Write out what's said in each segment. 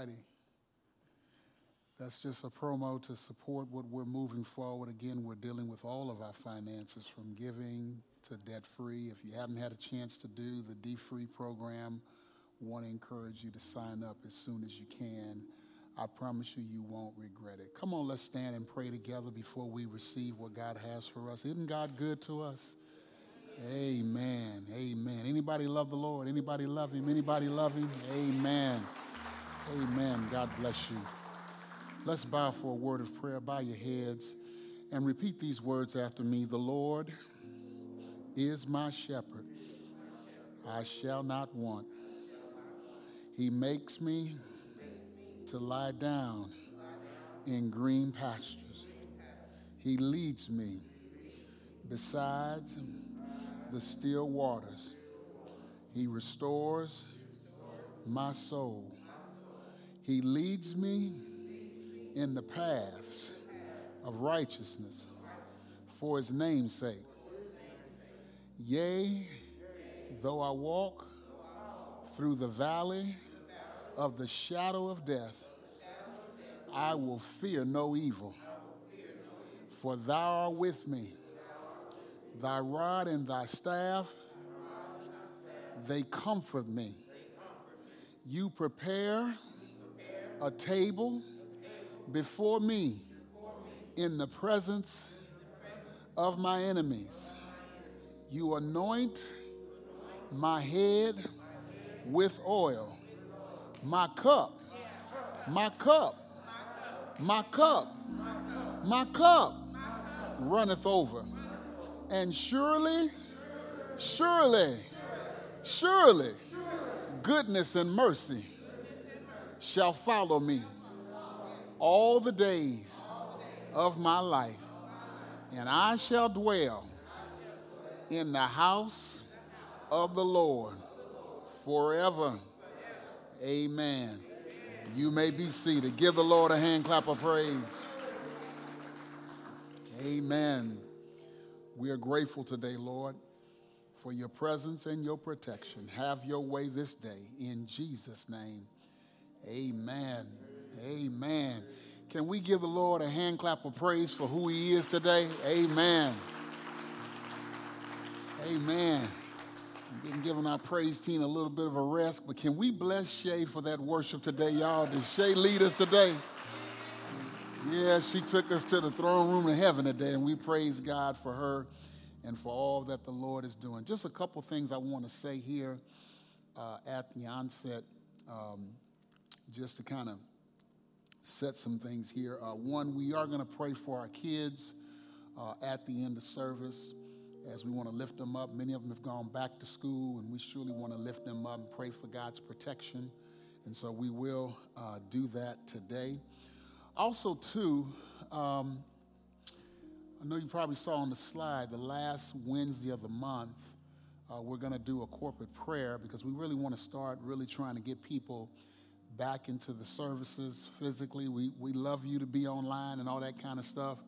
righty. That's just a promo to support what we're moving forward. Again, we're dealing with all of our finances from giving to debt free. If you haven't had a chance to do the D Free program, want to encourage you to sign up as soon as you can. I promise you, you won't regret it. Come on, let's stand and pray together before we receive what God has for us. Isn't God good to us? Amen. Amen. Anybody love the Lord? Anybody love him? Anybody love him? Amen. Amen. God bless you. Let's bow for a word of prayer. Bow your heads and repeat these words after me. The Lord is my shepherd. I shall not want. He makes me to lie down in green pastures. He leads me besides the still waters. He restores my soul. He leads me in the paths of righteousness for his name's sake. Yea, though I walk through the valley of the shadow of death, I will fear no evil, for thou art with me. Thy rod and thy staff, they comfort me. You prepare a table before me in the presence of my enemies. You anoint my head with oil. My cup, my cup, my cup, my cup runneth over. And surely, surely, surely, goodness and mercy shall follow me all the days of my life, and I shall dwell in the house of the Lord forever. Amen. You may be seated. Give the Lord a hand clap of praise. Amen. We are grateful today, Lord, for your presence and your protection. Have your way this day in Jesus' name. Amen. Amen. Can we give the Lord a hand clap of praise for who he is today? Amen. Amen. We've been giving our praise team a little bit of a rest, but can we bless Shay for that worship today, y'all? Did Shay lead us today? Yeah, she took us to the throne room of heaven today, and we praise God for her and for all that the Lord is doing. Just a couple things I want to say here uh, at the onset, um, just to kind of set some things here. Uh, one, we are going to pray for our kids uh, at the end of service as we want to lift them up. Many of them have gone back to school, and we surely want to lift them up and pray for God's protection. And so we will uh, do that today. Also, too, um, I know you probably saw on the slide the last Wednesday of the month, uh, we're going to do a corporate prayer because we really want to start really trying to get people back into the services physically. We, we love you to be online and all that kind of stuff.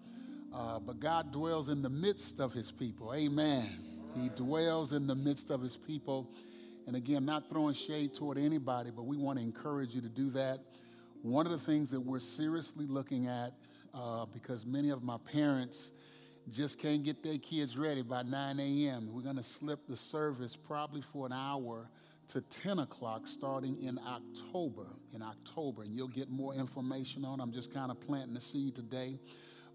Uh, but God dwells in the midst of his people. Amen. He dwells in the midst of his people. And again, not throwing shade toward anybody, but we want to encourage you to do that. One of the things that we're seriously looking at, uh, because many of my parents just can't get their kids ready by 9 a.m., we're going to slip the service probably for an hour to 10 o'clock starting in October. In October, and you'll get more information on. I'm just kind of planting the seed today,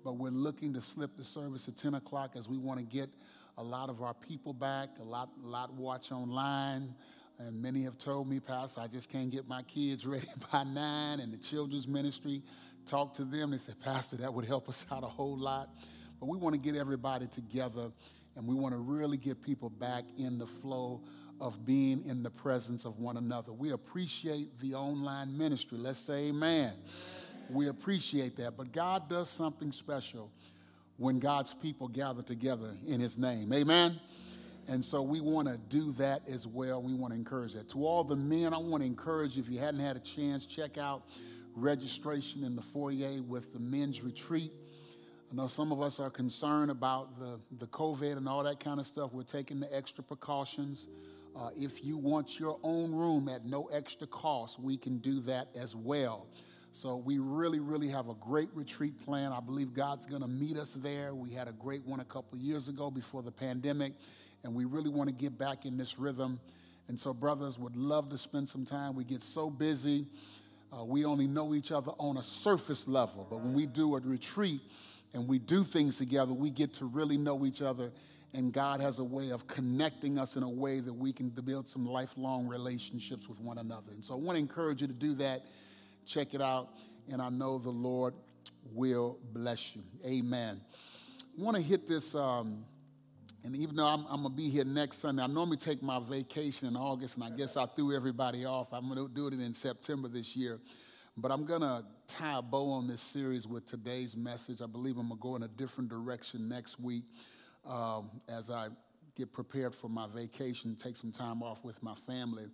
but we're looking to slip the service at 10 o'clock as we want to get a lot of our people back. A lot, a lot watch online. And many have told me, Pastor, I just can't get my kids ready by nine. And the children's ministry talked to them. They said, Pastor, that would help us out a whole lot. But we want to get everybody together and we want to really get people back in the flow of being in the presence of one another. We appreciate the online ministry. Let's say amen. amen. We appreciate that. But God does something special when God's people gather together in his name. Amen. And so we want to do that as well. We want to encourage that. To all the men, I want to encourage you, if you hadn't had a chance, check out registration in the foyer with the men's retreat. I know some of us are concerned about the, the COVID and all that kind of stuff. We're taking the extra precautions. Uh, if you want your own room at no extra cost, we can do that as well. So we really, really have a great retreat plan. I believe God's going to meet us there. We had a great one a couple years ago before the pandemic, and we really want to get back in this rhythm. And so, brothers, would love to spend some time. We get so busy. Uh, we only know each other on a surface level, but when we do a retreat and we do things together, we get to really know each other. And God has a way of connecting us in a way that we can build some lifelong relationships with one another. And so I want to encourage you to do that. Check it out. And I know the Lord will bless you. Amen. I want to hit this. Um, and even though I'm, I'm going to be here next Sunday, I normally take my vacation in August, and I guess I threw everybody off. I'm going to do it in September this year. But I'm going to tie a bow on this series with today's message. I believe I'm going to go in a different direction next week um, as I get prepared for my vacation, take some time off with my family.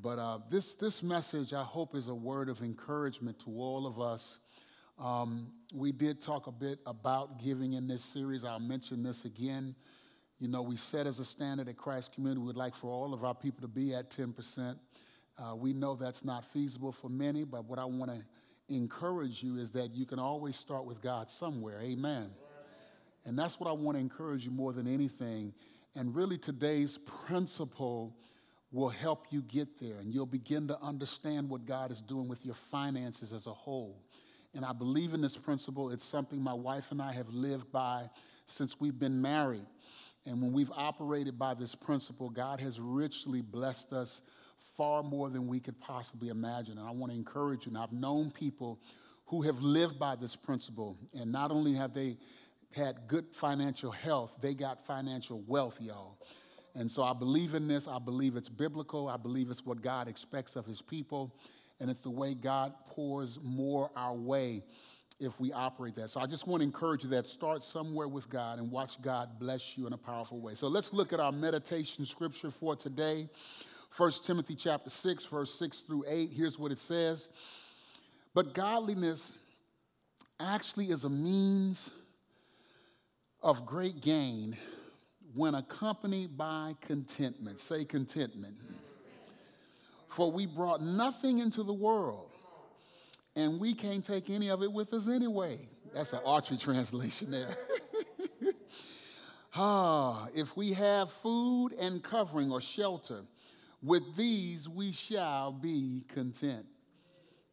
But uh, this, this message, I hope, is a word of encouragement to all of us. Um, we did talk a bit about giving in this series. I'll mention this again. You know, we set as a standard at Christ Community, we'd like for all of our people to be at 10%. Uh, we know that's not feasible for many, but what I want to encourage you is that you can always start with God somewhere. Amen. And that's what I want to encourage you more than anything. And really, today's principle will help you get there, and you'll begin to understand what God is doing with your finances as a whole. And I believe in this principle. It's something my wife and I have lived by since we've been married. And when we've operated by this principle, God has richly blessed us far more than we could possibly imagine. And I want to encourage you. And I've known people who have lived by this principle. And not only have they had good financial health, they got financial wealth, y'all. And so I believe in this. I believe it's biblical. I believe it's what God expects of his people. And it's the way God pours more our way if we operate that. So I just want to encourage you that start somewhere with God and watch God bless you in a powerful way. So let's look at our meditation scripture for today. 1 Timothy chapter 6 verse 6 through 8. Here's what it says. But godliness actually is a means of great gain when accompanied by contentment. Say contentment. For we brought nothing into the world and we can't take any of it with us anyway. That's an Autry translation there. ah, if we have food and covering or shelter, with these we shall be content.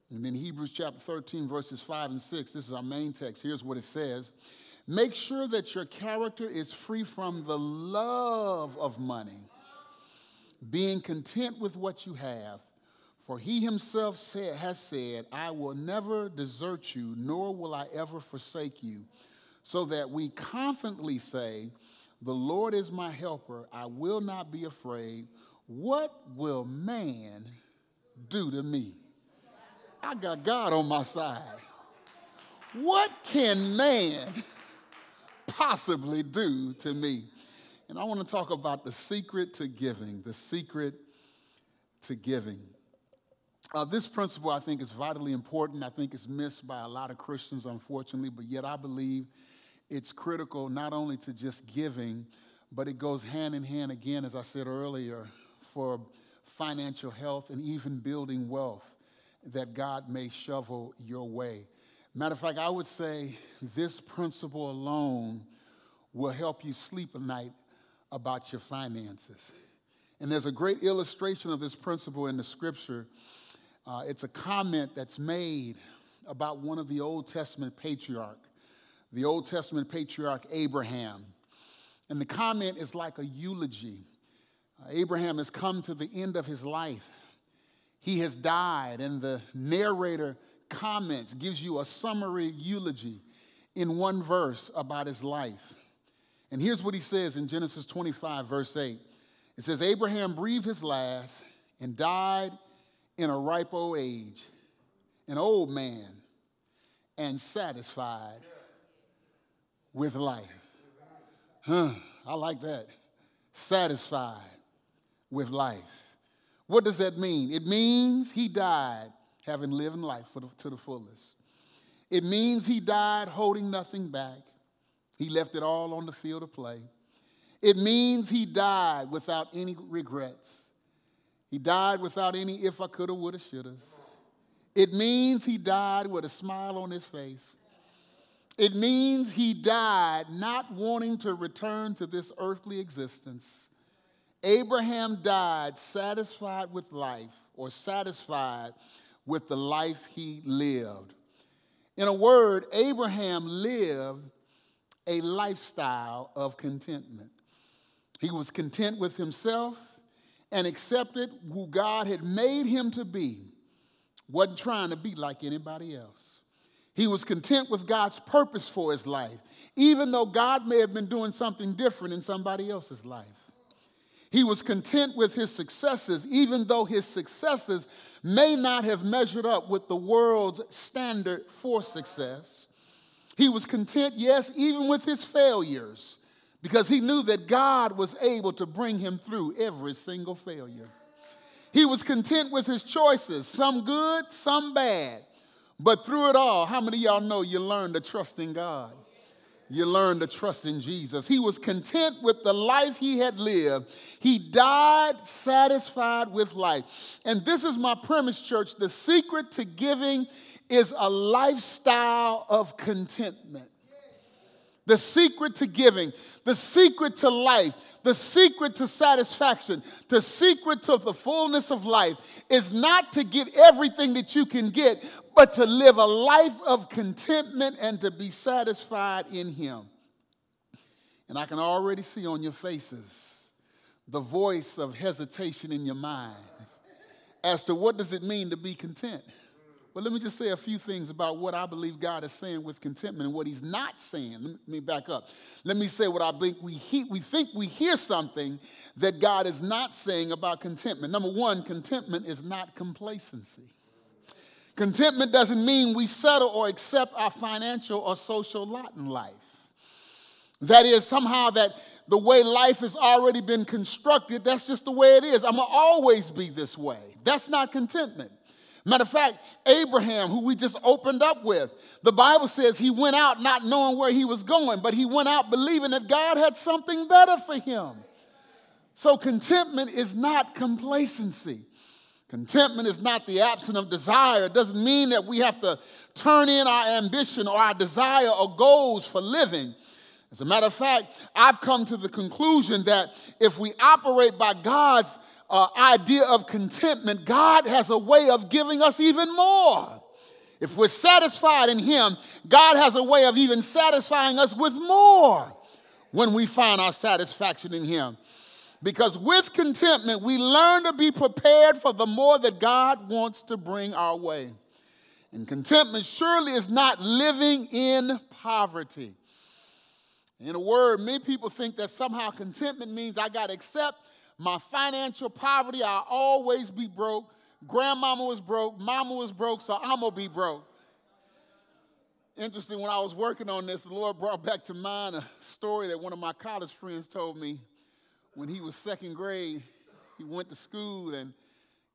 And in Hebrews chapter 13, verses 5 and 6, this is our main text. Here's what it says Make sure that your character is free from the love of money, being content with what you have for he himself said, has said, I will never desert you, nor will I ever forsake you. So that we confidently say, The Lord is my helper, I will not be afraid. What will man do to me? I got God on my side. What can man possibly do to me? And I want to talk about the secret to giving, the secret to giving. Uh, this principle, I think, is vitally important. I think it's missed by a lot of Christians, unfortunately, but yet I believe it's critical not only to just giving, but it goes hand in hand, again, as I said earlier, for financial health and even building wealth that God may shovel your way. Matter of fact, I would say this principle alone will help you sleep at night about your finances. And there's a great illustration of this principle in the scripture uh, it's a comment that's made about one of the Old Testament patriarch, the Old Testament patriarch Abraham. And the comment is like a eulogy. Uh, Abraham has come to the end of his life. He has died, and the narrator comments, gives you a summary eulogy in one verse about his life. And here's what he says in Genesis 25, verse 8. It says, Abraham breathed his last and died in a ripe old age, an old man, and satisfied with life. Huh, I like that. Satisfied with life. What does that mean? It means he died having lived life the, to the fullest. It means he died holding nothing back. He left it all on the field of play. It means he died without any regrets. He died without any if I coulda, woulda, shouldas. It means he died with a smile on his face. It means he died not wanting to return to this earthly existence. Abraham died satisfied with life or satisfied with the life he lived. In a word, Abraham lived a lifestyle of contentment. He was content with himself and accepted who God had made him to be. Wasn't trying to be like anybody else. He was content with God's purpose for his life, even though God may have been doing something different in somebody else's life. He was content with his successes, even though his successes may not have measured up with the world's standard for success. He was content, yes, even with his failures, because he knew that God was able to bring him through every single failure. He was content with his choices, some good, some bad. But through it all, how many y'all know you learned to trust in God? You learn to trust in Jesus. He was content with the life he had lived. He died satisfied with life. And this is my premise, church. The secret to giving is a lifestyle of contentment. The secret to giving, the secret to life, the secret to satisfaction, the secret to the fullness of life is not to get everything that you can get, but to live a life of contentment and to be satisfied in Him. And I can already see on your faces the voice of hesitation in your minds as to what does it mean to be content. But let me just say a few things about what I believe God is saying with contentment and what He's not saying. Let me back up. Let me say what I think we, he- we think we hear something that God is not saying about contentment. Number one, contentment is not complacency. Contentment doesn't mean we settle or accept our financial or social lot in life. That is, somehow that the way life has already been constructed, that's just the way it is. I'm gonna always be this way. That's not contentment. Matter of fact, Abraham, who we just opened up with, the Bible says he went out not knowing where he was going, but he went out believing that God had something better for him. So contentment is not complacency. Contentment is not the absence of desire. It doesn't mean that we have to turn in our ambition or our desire or goals for living. As a matter of fact, I've come to the conclusion that if we operate by God's uh, idea of contentment, God has a way of giving us even more. If we're satisfied in Him, God has a way of even satisfying us with more when we find our satisfaction in Him. Because with contentment, we learn to be prepared for the more that God wants to bring our way. And contentment surely is not living in poverty. In a word, many people think that somehow contentment means I got to accept my financial poverty, I'll always be broke. Grandmama was broke, mama was broke, so I'm gonna be broke. Interesting, when I was working on this, the Lord brought back to mind a story that one of my college friends told me when he was second grade. He went to school and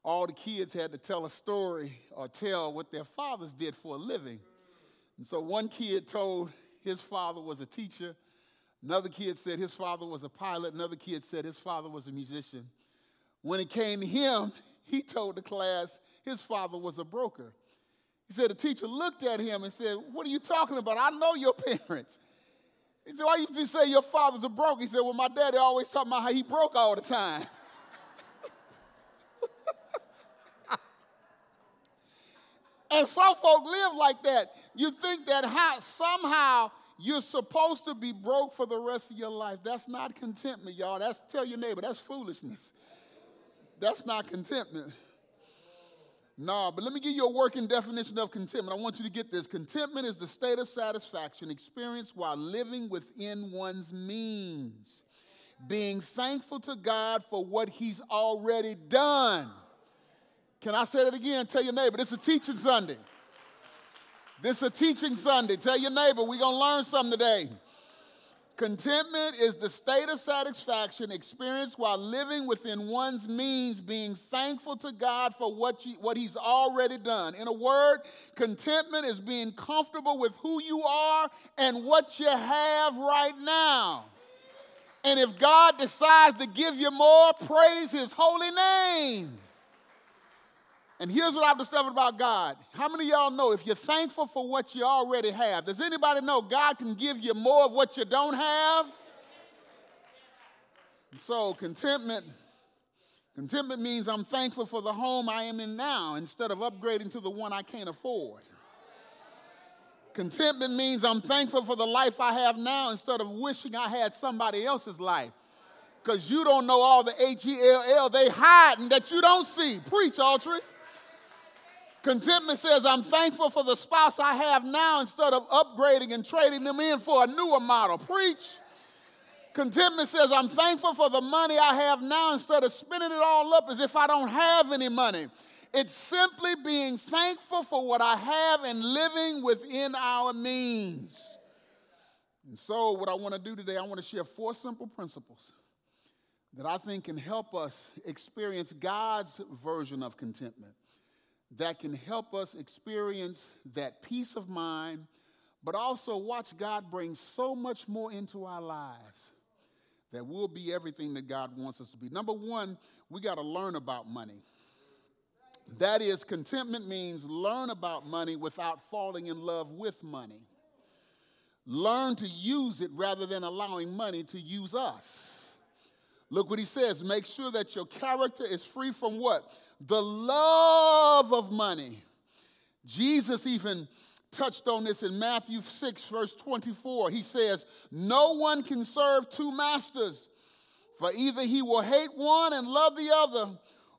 all the kids had to tell a story or tell what their fathers did for a living. And so one kid told his father was a teacher, Another kid said his father was a pilot. Another kid said his father was a musician. When it came to him, he told the class his father was a broker. He said the teacher looked at him and said, What are you talking about? I know your parents. He said, Why you just say your father's a broker? He said, Well, my daddy always talking about how he broke all the time. and some folk live like that. You think that how, somehow you're supposed to be broke for the rest of your life. That's not contentment, y'all. That's tell your neighbor, that's foolishness. That's not contentment. No, but let me give you a working definition of contentment. I want you to get this. Contentment is the state of satisfaction experienced while living within one's means, being thankful to God for what He's already done. Can I say that again? Tell your neighbor, this is a teaching Sunday. This is a teaching Sunday. Tell your neighbor, we're going to learn something today. Contentment is the state of satisfaction experienced while living within one's means, being thankful to God for what, you, what He's already done. In a word, contentment is being comfortable with who you are and what you have right now. And if God decides to give you more, praise his holy name. And here's what I've discovered about God. How many of y'all know if you're thankful for what you already have, does anybody know God can give you more of what you don't have? So, contentment contentment means I'm thankful for the home I am in now instead of upgrading to the one I can't afford. Contentment means I'm thankful for the life I have now instead of wishing I had somebody else's life. Because you don't know all the H E L L they hiding that you don't see. Preach, Autry. Contentment says, I'm thankful for the spouse I have now instead of upgrading and trading them in for a newer model. Preach. Contentment says, I'm thankful for the money I have now instead of spending it all up as if I don't have any money. It's simply being thankful for what I have and living within our means. And so, what I want to do today, I want to share four simple principles that I think can help us experience God's version of contentment, that can help us experience that peace of mind, but also watch God bring so much more into our lives that we'll be everything that God wants us to be. Number one, we got to learn about money. That is, contentment means learn about money without falling in love with money. Learn to use it rather than allowing money to use us. Look what he says make sure that your character is free from what? The love of money. Jesus even touched on this in Matthew 6, verse 24. He says, No one can serve two masters, for either he will hate one and love the other,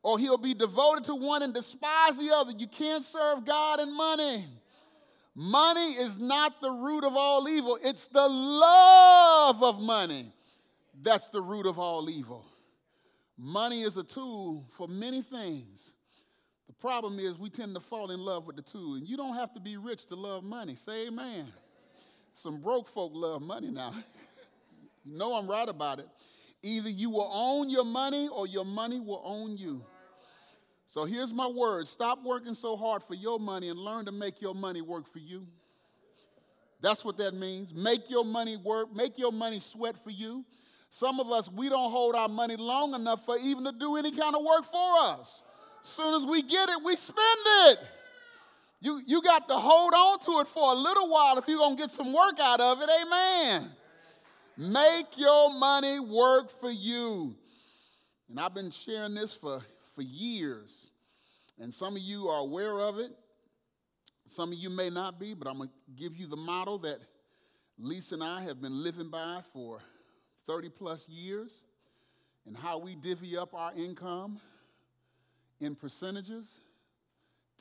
or he'll be devoted to one and despise the other. You can't serve God and money. Money is not the root of all evil, it's the love of money that's the root of all evil. Money is a tool for many things. The problem is we tend to fall in love with the tool, and you don't have to be rich to love money. Say amen. Some broke folk love money now. you know I'm right about it. Either you will own your money or your money will own you. So here's my word stop working so hard for your money and learn to make your money work for you. That's what that means. Make your money work, make your money sweat for you. Some of us, we don't hold our money long enough for even to do any kind of work for us. Soon as we get it, we spend it. You, you got to hold on to it for a little while if you're going to get some work out of it. Amen. Make your money work for you. And I've been sharing this for for years. And some of you are aware of it. Some of you may not be, but I'm going to give you the model that Lisa and I have been living by for 30 plus years and how we divvy up our income in percentages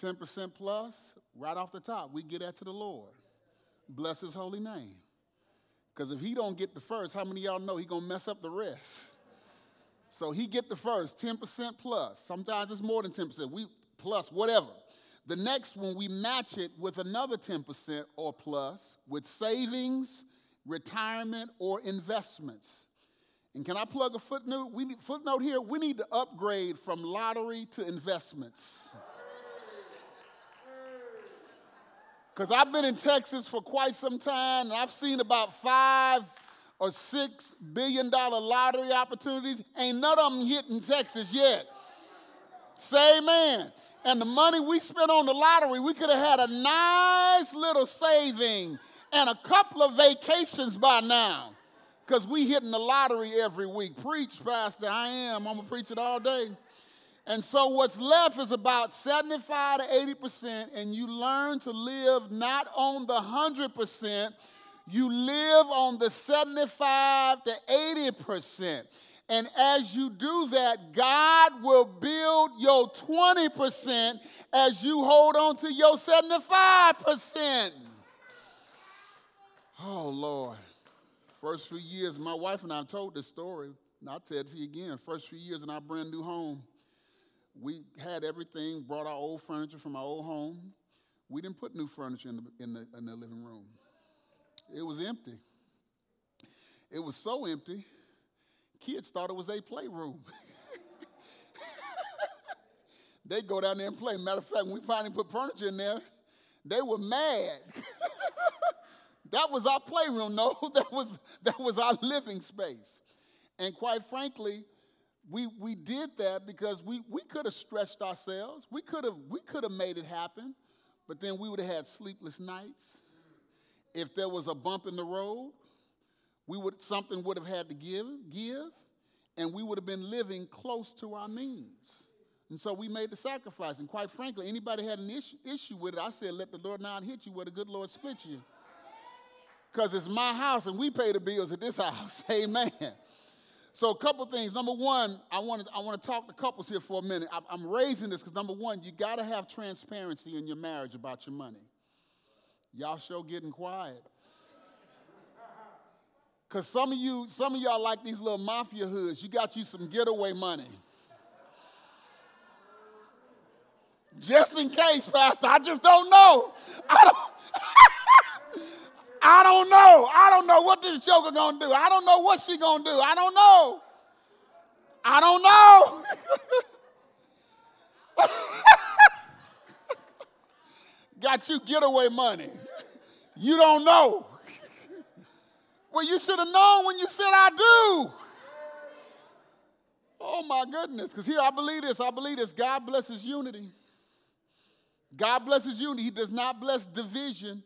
10% plus, right off the top, we get that to the Lord. Bless his holy name. Because if he don't get the first, how many y'all know he gonna mess up the rest? So he get the first 10% plus. Sometimes it's more than 10%. We plus whatever. The next one we match it with another 10% or plus with savings, retirement, or investments. And can I plug a footnote? We need, footnote here. We need to upgrade from lottery to investments. Because I've been in Texas for quite some time, and I've seen about five or six billion dollar lottery opportunities. Ain't none of them hitting Texas yet. Say amen. And the money we spent on the lottery, we could have had a nice little saving and a couple of vacations by now. Because we hitting the lottery every week. Preach, Pastor. I am. I'm going to preach it all day. And so what's left is about 75 to 80%, and you learn to live not on the 100%, you live on the 75 to 80%. And as you do that, God will build your 20% as you hold on to your 75%. Oh, Lord. First few years, my wife and I told this story, and I'll tell it to you again. First few years in our brand new home, we had everything, brought our old furniture from our old home. We didn't put new furniture in the, in the, in the living room. It was empty. It was so empty, kids thought it was a playroom. they go down there and play. Matter of fact, when we finally put furniture in there, they were mad. that was our playroom, no, that was, that was our living space. And quite frankly, we, we did that because we, we could have stretched ourselves. We could have we could have made it happen, but then we would have had sleepless nights. If there was a bump in the road, we would something would have had to give, give, and we would have been living close to our means. And so we made the sacrifice. And quite frankly, anybody had an issue, issue with it, I said, let the Lord not hit you where the good Lord split you. Because it's my house and we pay the bills at this house. Amen. So a couple things. Number one, I want to I want to talk to couples here for a minute. I, I'm raising this because number one, you got to have transparency in your marriage about your money. Y'all show getting quiet. Because some of you, some of y'all like these little mafia hoods. You got you some getaway money. Just in case, Pastor, I just don't know. I don't, I don't know. I don't know what this joker gonna do. I don't know what she gonna do. I don't know. I don't know. Got you getaway money. You don't know. Well, you should have known when you said I do. Oh my goodness. Because here I believe this. I believe this. God blesses unity. God blesses unity. He does not bless division.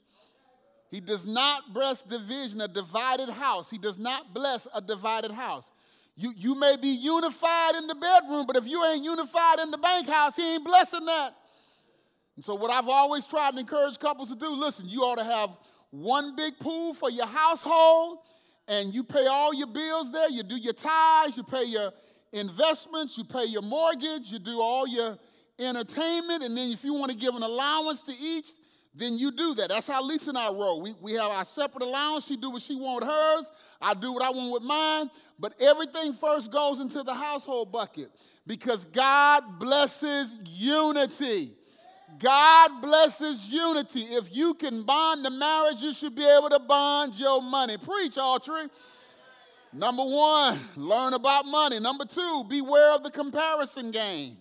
He does not bless division, a divided house. He does not bless a divided house. You, you may be unified in the bedroom, but if you ain't unified in the bank house, he ain't blessing that. And so, what I've always tried to encourage couples to do listen, you ought to have one big pool for your household, and you pay all your bills there. You do your tithes, you pay your investments, you pay your mortgage, you do all your entertainment, and then if you want to give an allowance to each, then you do that. That's how Lisa and I roll. We, we have our separate allowance. She do what she want with hers. I do what I want with mine. But everything first goes into the household bucket because God blesses unity. God blesses unity. If you can bond the marriage, you should be able to bond your money. Preach, Autry. Number one, learn about money. Number two, beware of the comparison game.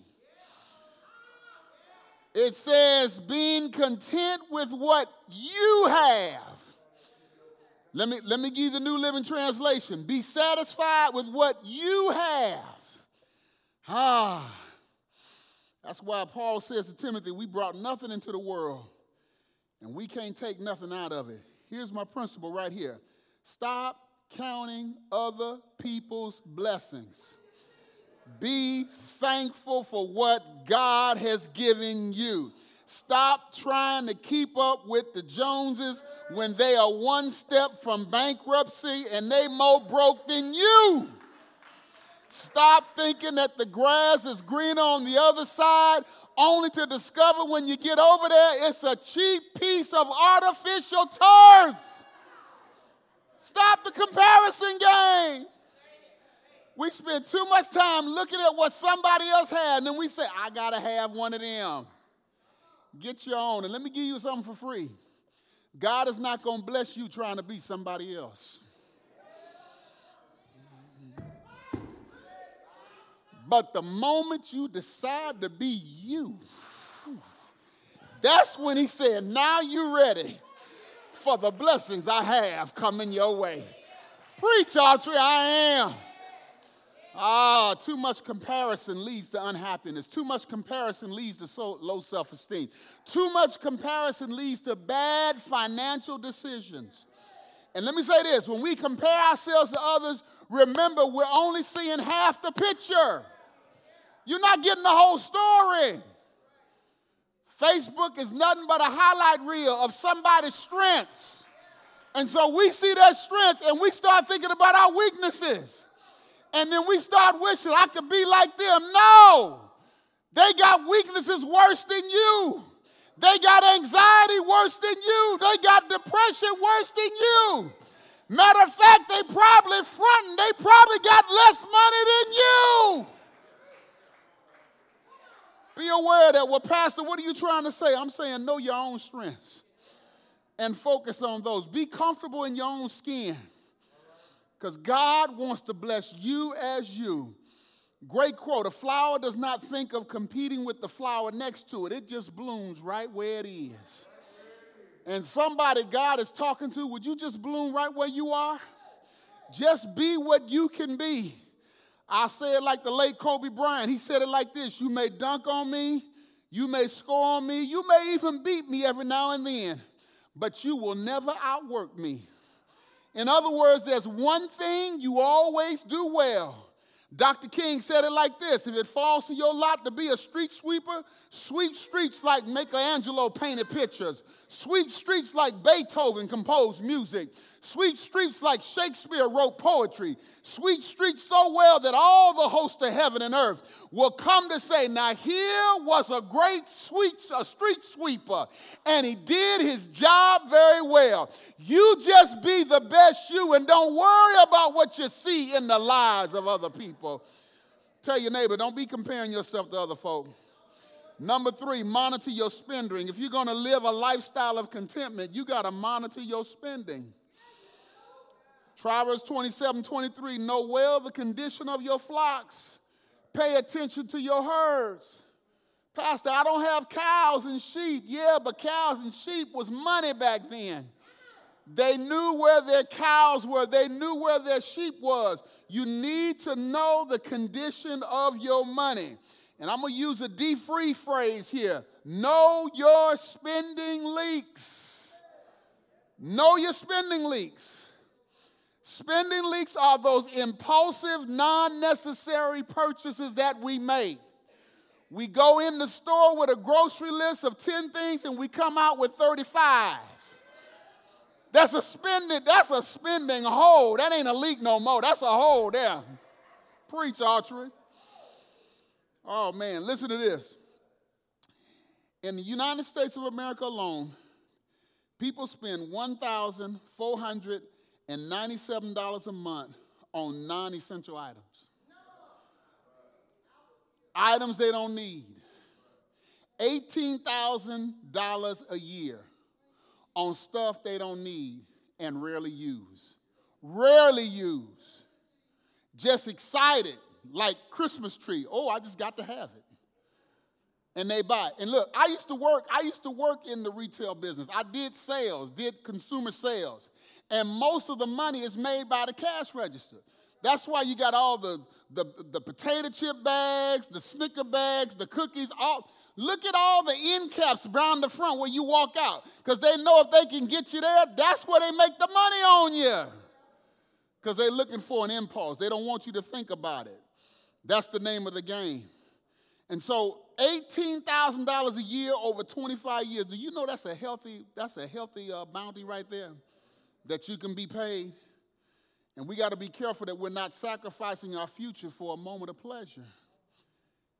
It says, being content with what you have. Let me, let me give you the New Living Translation. Be satisfied with what you have. Ah. That's why Paul says to Timothy, We brought nothing into the world, and we can't take nothing out of it. Here's my principle right here stop counting other people's blessings. Be thankful for what God has given you. Stop trying to keep up with the Joneses when they are one step from bankruptcy and they more broke than you. Stop thinking that the grass is greener on the other side, only to discover when you get over there it's a cheap piece of artificial turf. Stop the comparison game. We spend too much time looking at what somebody else had, and then we say, I gotta have one of them. Get your own. And let me give you something for free. God is not gonna bless you trying to be somebody else. But the moment you decide to be you, that's when he said, Now you're ready for the blessings I have coming your way. Preach, Autry, I am. Ah, too much comparison leads to unhappiness. Too much comparison leads to so low self esteem. Too much comparison leads to bad financial decisions. And let me say this when we compare ourselves to others, remember we're only seeing half the picture. You're not getting the whole story. Facebook is nothing but a highlight reel of somebody's strengths. And so we see their strengths and we start thinking about our weaknesses. And then we start wishing I could be like them. No, they got weaknesses worse than you. They got anxiety worse than you. They got depression worse than you. Matter of fact, they probably fronting. They probably got less money than you. Be aware that, well, Pastor, what are you trying to say? I'm saying know your own strengths and focus on those. Be comfortable in your own skin because God wants to bless you as you. Great quote a flower does not think of competing with the flower next to it, it just blooms right where it is. And somebody God is talking to, would you just bloom right where you are? Just be what you can be I say it like the late Kobe Bryant. He said it like this You may dunk on me, you may score on me, you may even beat me every now and then, but you will never outwork me. In other words, there's one thing you always do well Dr. King said it like this If it falls to your lot to be a street sweeper, sweep streets like Michelangelo painted pictures, sweep streets like Beethoven composed music, sweep streets like Shakespeare wrote poetry, Sweet streets so well that all the hosts of heaven and earth will come to say, Now here was a great sweet, a street sweeper, and he did his job very well. You just be the best you and don't worry about what you see in the lives of other people. Tell your neighbor, don't be comparing yourself to other folk. Number three, monitor your spending. If you're going to live a lifestyle of contentment, you got to monitor your spending. Proverbs 27 23, know well the condition of your flocks, pay attention to your herds. Pastor, I don't have cows and sheep. Yeah, but cows and sheep was money back then. They knew where their cows were, they knew where their sheep was. You need to know the condition of your money. And I'm going to use a D free phrase here know your spending leaks. Know your spending leaks. Spending leaks are those impulsive, non necessary purchases that we make. We go in the store with a grocery list of 10 things and we come out with 35. That's a spending, that's a spending hole. That ain't a leak no more. That's a hole there. Preach, Autry. Oh man, listen to this. In the United States of America alone, people spend $1,497 a month on non essential items. Items they don't need. $18,000 a year on stuff they don't need and rarely use. Rarely use. Just excited, like Christmas tree. Oh, I just got to have it. And they buy. And look, I used to work, I used to work in the retail business. I did sales, did consumer sales. And most of the money is made by the cash register. That's why you got all the, the, the potato chip bags, the Snicker bags, the cookies, all Look at all the end caps around the front where you walk out because they know if they can get you there, that's where they make the money on you. Because they're looking for an impulse. They don't want you to think about it. That's the name of the game. And so $18,000 a year over 25 years, do you know that's a healthy, that's a healthy uh, bounty right there that you can be paid? And we got to be careful that we're not sacrificing our future for a moment of pleasure.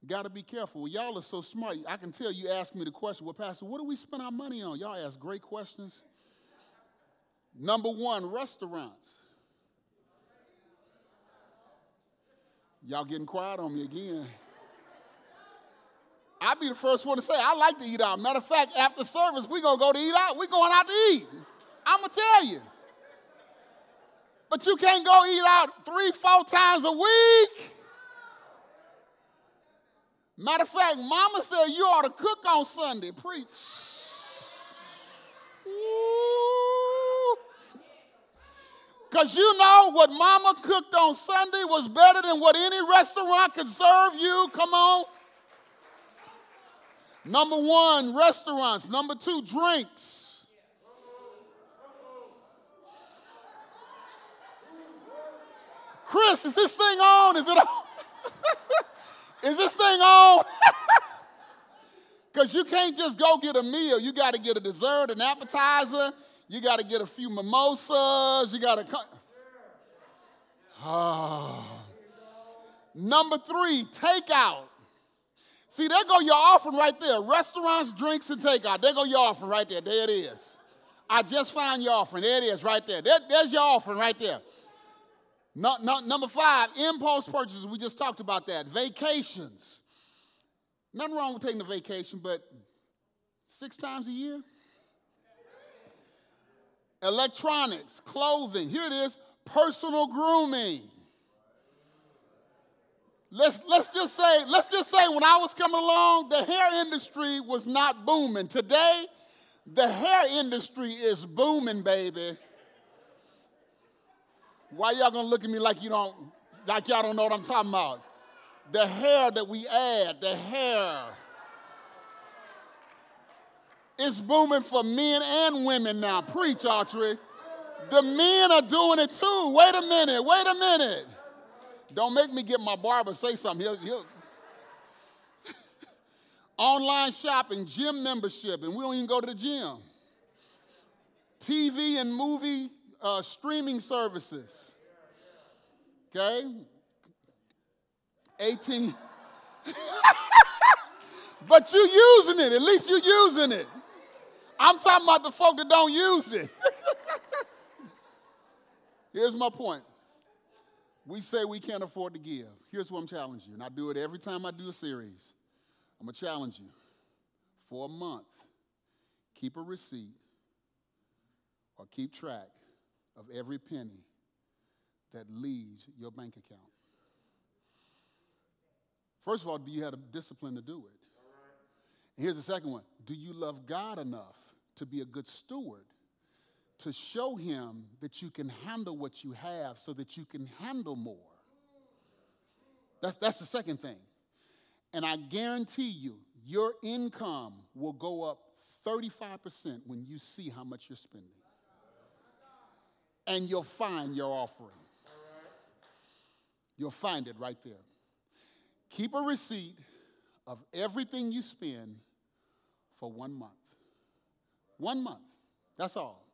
Got to be careful. Well, y'all are so smart. I can tell you ask me the question, well, Pastor, what do we spend our money on? Y'all ask great questions. Number one, restaurants. Y'all getting quiet on me again. I'll be the first one to say, I like to eat out. Matter of fact, after service, we're going to go to eat out. We're going out to eat. I'm going to tell you. But you can't go eat out three, four times a week. Matter of fact, mama said you ought to cook on Sunday. Preach. Because you know what mama cooked on Sunday was better than what any restaurant could serve you. Come on. Number one, restaurants. Number two, drinks. Chris, is this thing on? Is it on? Is this thing on? Because you can't just go get a meal. You got to get a dessert, an appetizer. You got to get a few mimosas. You got to. Oh. Number three, takeout. See, there go your offering right there. Restaurants, drinks, and takeout. There go your offering right there. There it is. I just found your offering. There it is right there. there there's your offering right there. Number five, impulse purchases. We just talked about that. Vacations. Nothing wrong with taking a vacation, but six times a year? Electronics, clothing. Here it is personal grooming. Let's, let's just say, let's just say when I was coming along, the hair industry was not booming. Today, the hair industry is booming, baby. Why y'all gonna look at me like you don't, Like y'all don't know what I'm talking about. The hair that we add, the hair. It's booming for men and women now. Preach, Autry. The men are doing it too. Wait a minute, wait a minute. Don't make me get my barber say something. He'll, he'll. Online shopping, gym membership, and we don't even go to the gym. TV and movie uh, streaming services. Okay? 18. but you're using it. At least you're using it. I'm talking about the folk that don't use it. Here's my point. We say we can't afford to give. Here's what I'm challenging you, and I do it every time I do a series. I'm going to challenge you for a month. Keep a receipt or keep track of every penny that leaves your bank account. First of all, do you have the discipline to do it? Here's the second one Do you love God enough to be a good steward? To show him that you can handle what you have so that you can handle more. That's, that's the second thing. And I guarantee you, your income will go up 35% when you see how much you're spending. And you'll find your offering. You'll find it right there. Keep a receipt of everything you spend for one month. One month. That's all.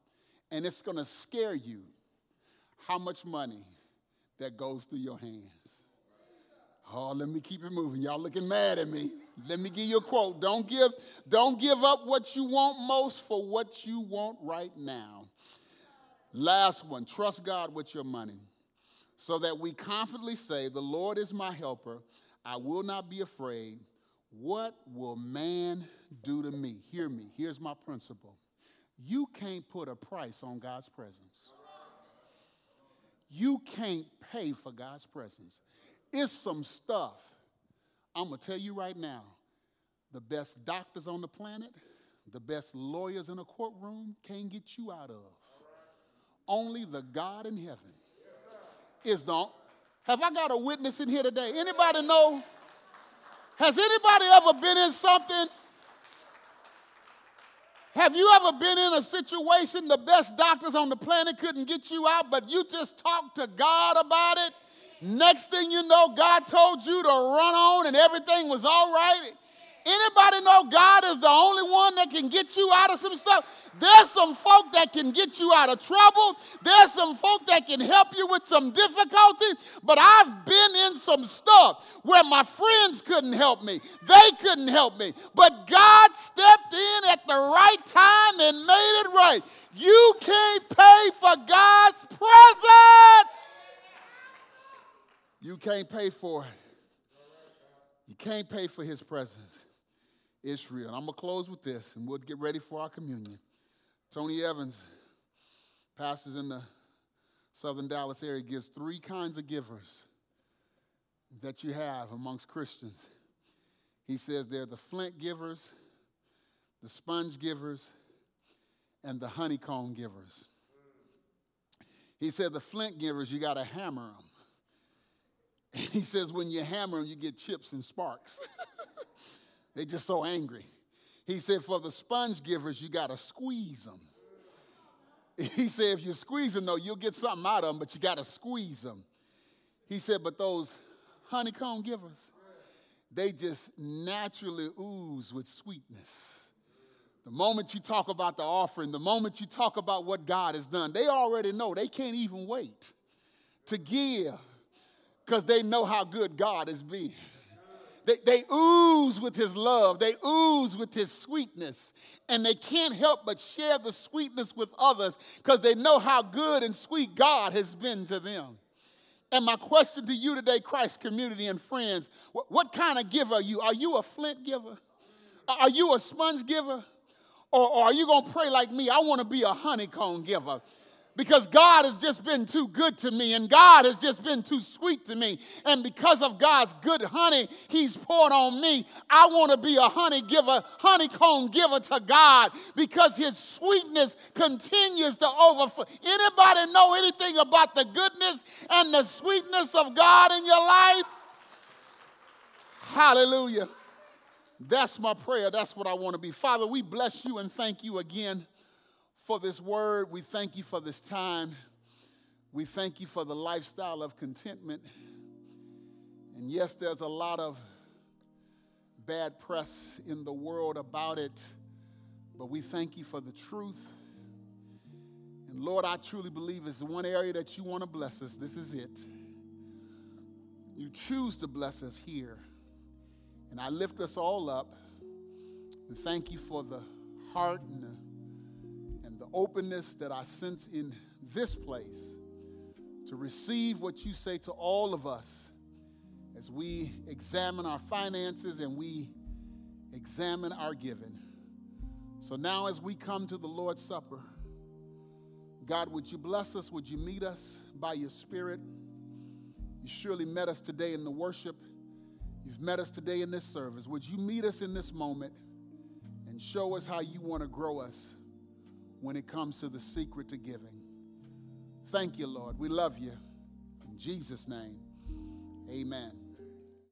And it's going to scare you how much money that goes through your hands. Oh, let me keep it moving. Y'all looking mad at me. Let me give you a quote. Don't give, don't give up what you want most for what you want right now. Last one, trust God with your money so that we confidently say, The Lord is my helper. I will not be afraid. What will man do to me? Hear me. Here's my principle. You can't put a price on God's presence. You can't pay for God's presence. It's some stuff. I'm going to tell you right now the best doctors on the planet, the best lawyers in a courtroom can't get you out of. Only the God in heaven is the. Have I got a witness in here today? Anybody know? Has anybody ever been in something? Have you ever been in a situation the best doctors on the planet couldn't get you out, but you just talked to God about it? Next thing you know, God told you to run on and everything was all right. Anybody know God is the only one that can get you out of some stuff? There's some folk that can get you out of trouble. There's some folk that can help you with some difficulty. But I've been in some stuff where my friends couldn't help me. They couldn't help me. But God stepped in at the right time and made it right. You can't pay for God's presence. You can't pay for it. You can't pay for his presence. It's real. I'm going to close with this and we'll get ready for our communion. Tony Evans, pastors in the southern Dallas area, gives three kinds of givers that you have amongst Christians. He says they're the flint givers, the sponge givers, and the honeycomb givers. He said the flint givers, you got to hammer them. He says, when you hammer them, you get chips and sparks. They're just so angry. He said, for the sponge givers, you got to squeeze them. He said, if you squeeze them, though, you'll get something out of them, but you got to squeeze them. He said, but those honeycomb givers, they just naturally ooze with sweetness. The moment you talk about the offering, the moment you talk about what God has done, they already know. They can't even wait to give because they know how good God has been. They, they ooze with his love, they ooze with his sweetness, and they can't help but share the sweetness with others because they know how good and sweet God has been to them. And my question to you today, Christ community and friends, what, what kind of giver are you? Are you a flint giver? Are you a sponge giver? Or, or are you going to pray like me? I want to be a honeycomb giver because God has just been too good to me and God has just been too sweet to me. And because of God's good honey He's poured on me, I want to be a honey giver, honeycomb giver to God because His sweetness continues to overflow. Anybody know anything about the goodness and the sweetness of God in your life? Hallelujah. That's my prayer. That's what I want to be. Father, we bless you and thank you again for this word. We thank you for this time. We thank you for the lifestyle of contentment. And yes, there's a lot of bad press in the world about it, but we thank you for the truth. And Lord, I truly believe it's the one area that you want to bless us. This is it. You choose to bless us here. And I lift us all up and thank you for the heart and the openness that I sense in this place to receive what you say to all of us as we examine our finances and we examine our giving. So now, as we come to the Lord's Supper, God, would you bless us? Would you meet us by your Spirit? You surely met us today in the worship. You've met us today in this service. Would you meet us in this moment and show us how you want to grow us? When it comes to the secret to giving. Thank you, Lord. We love you. In Jesus' name, amen.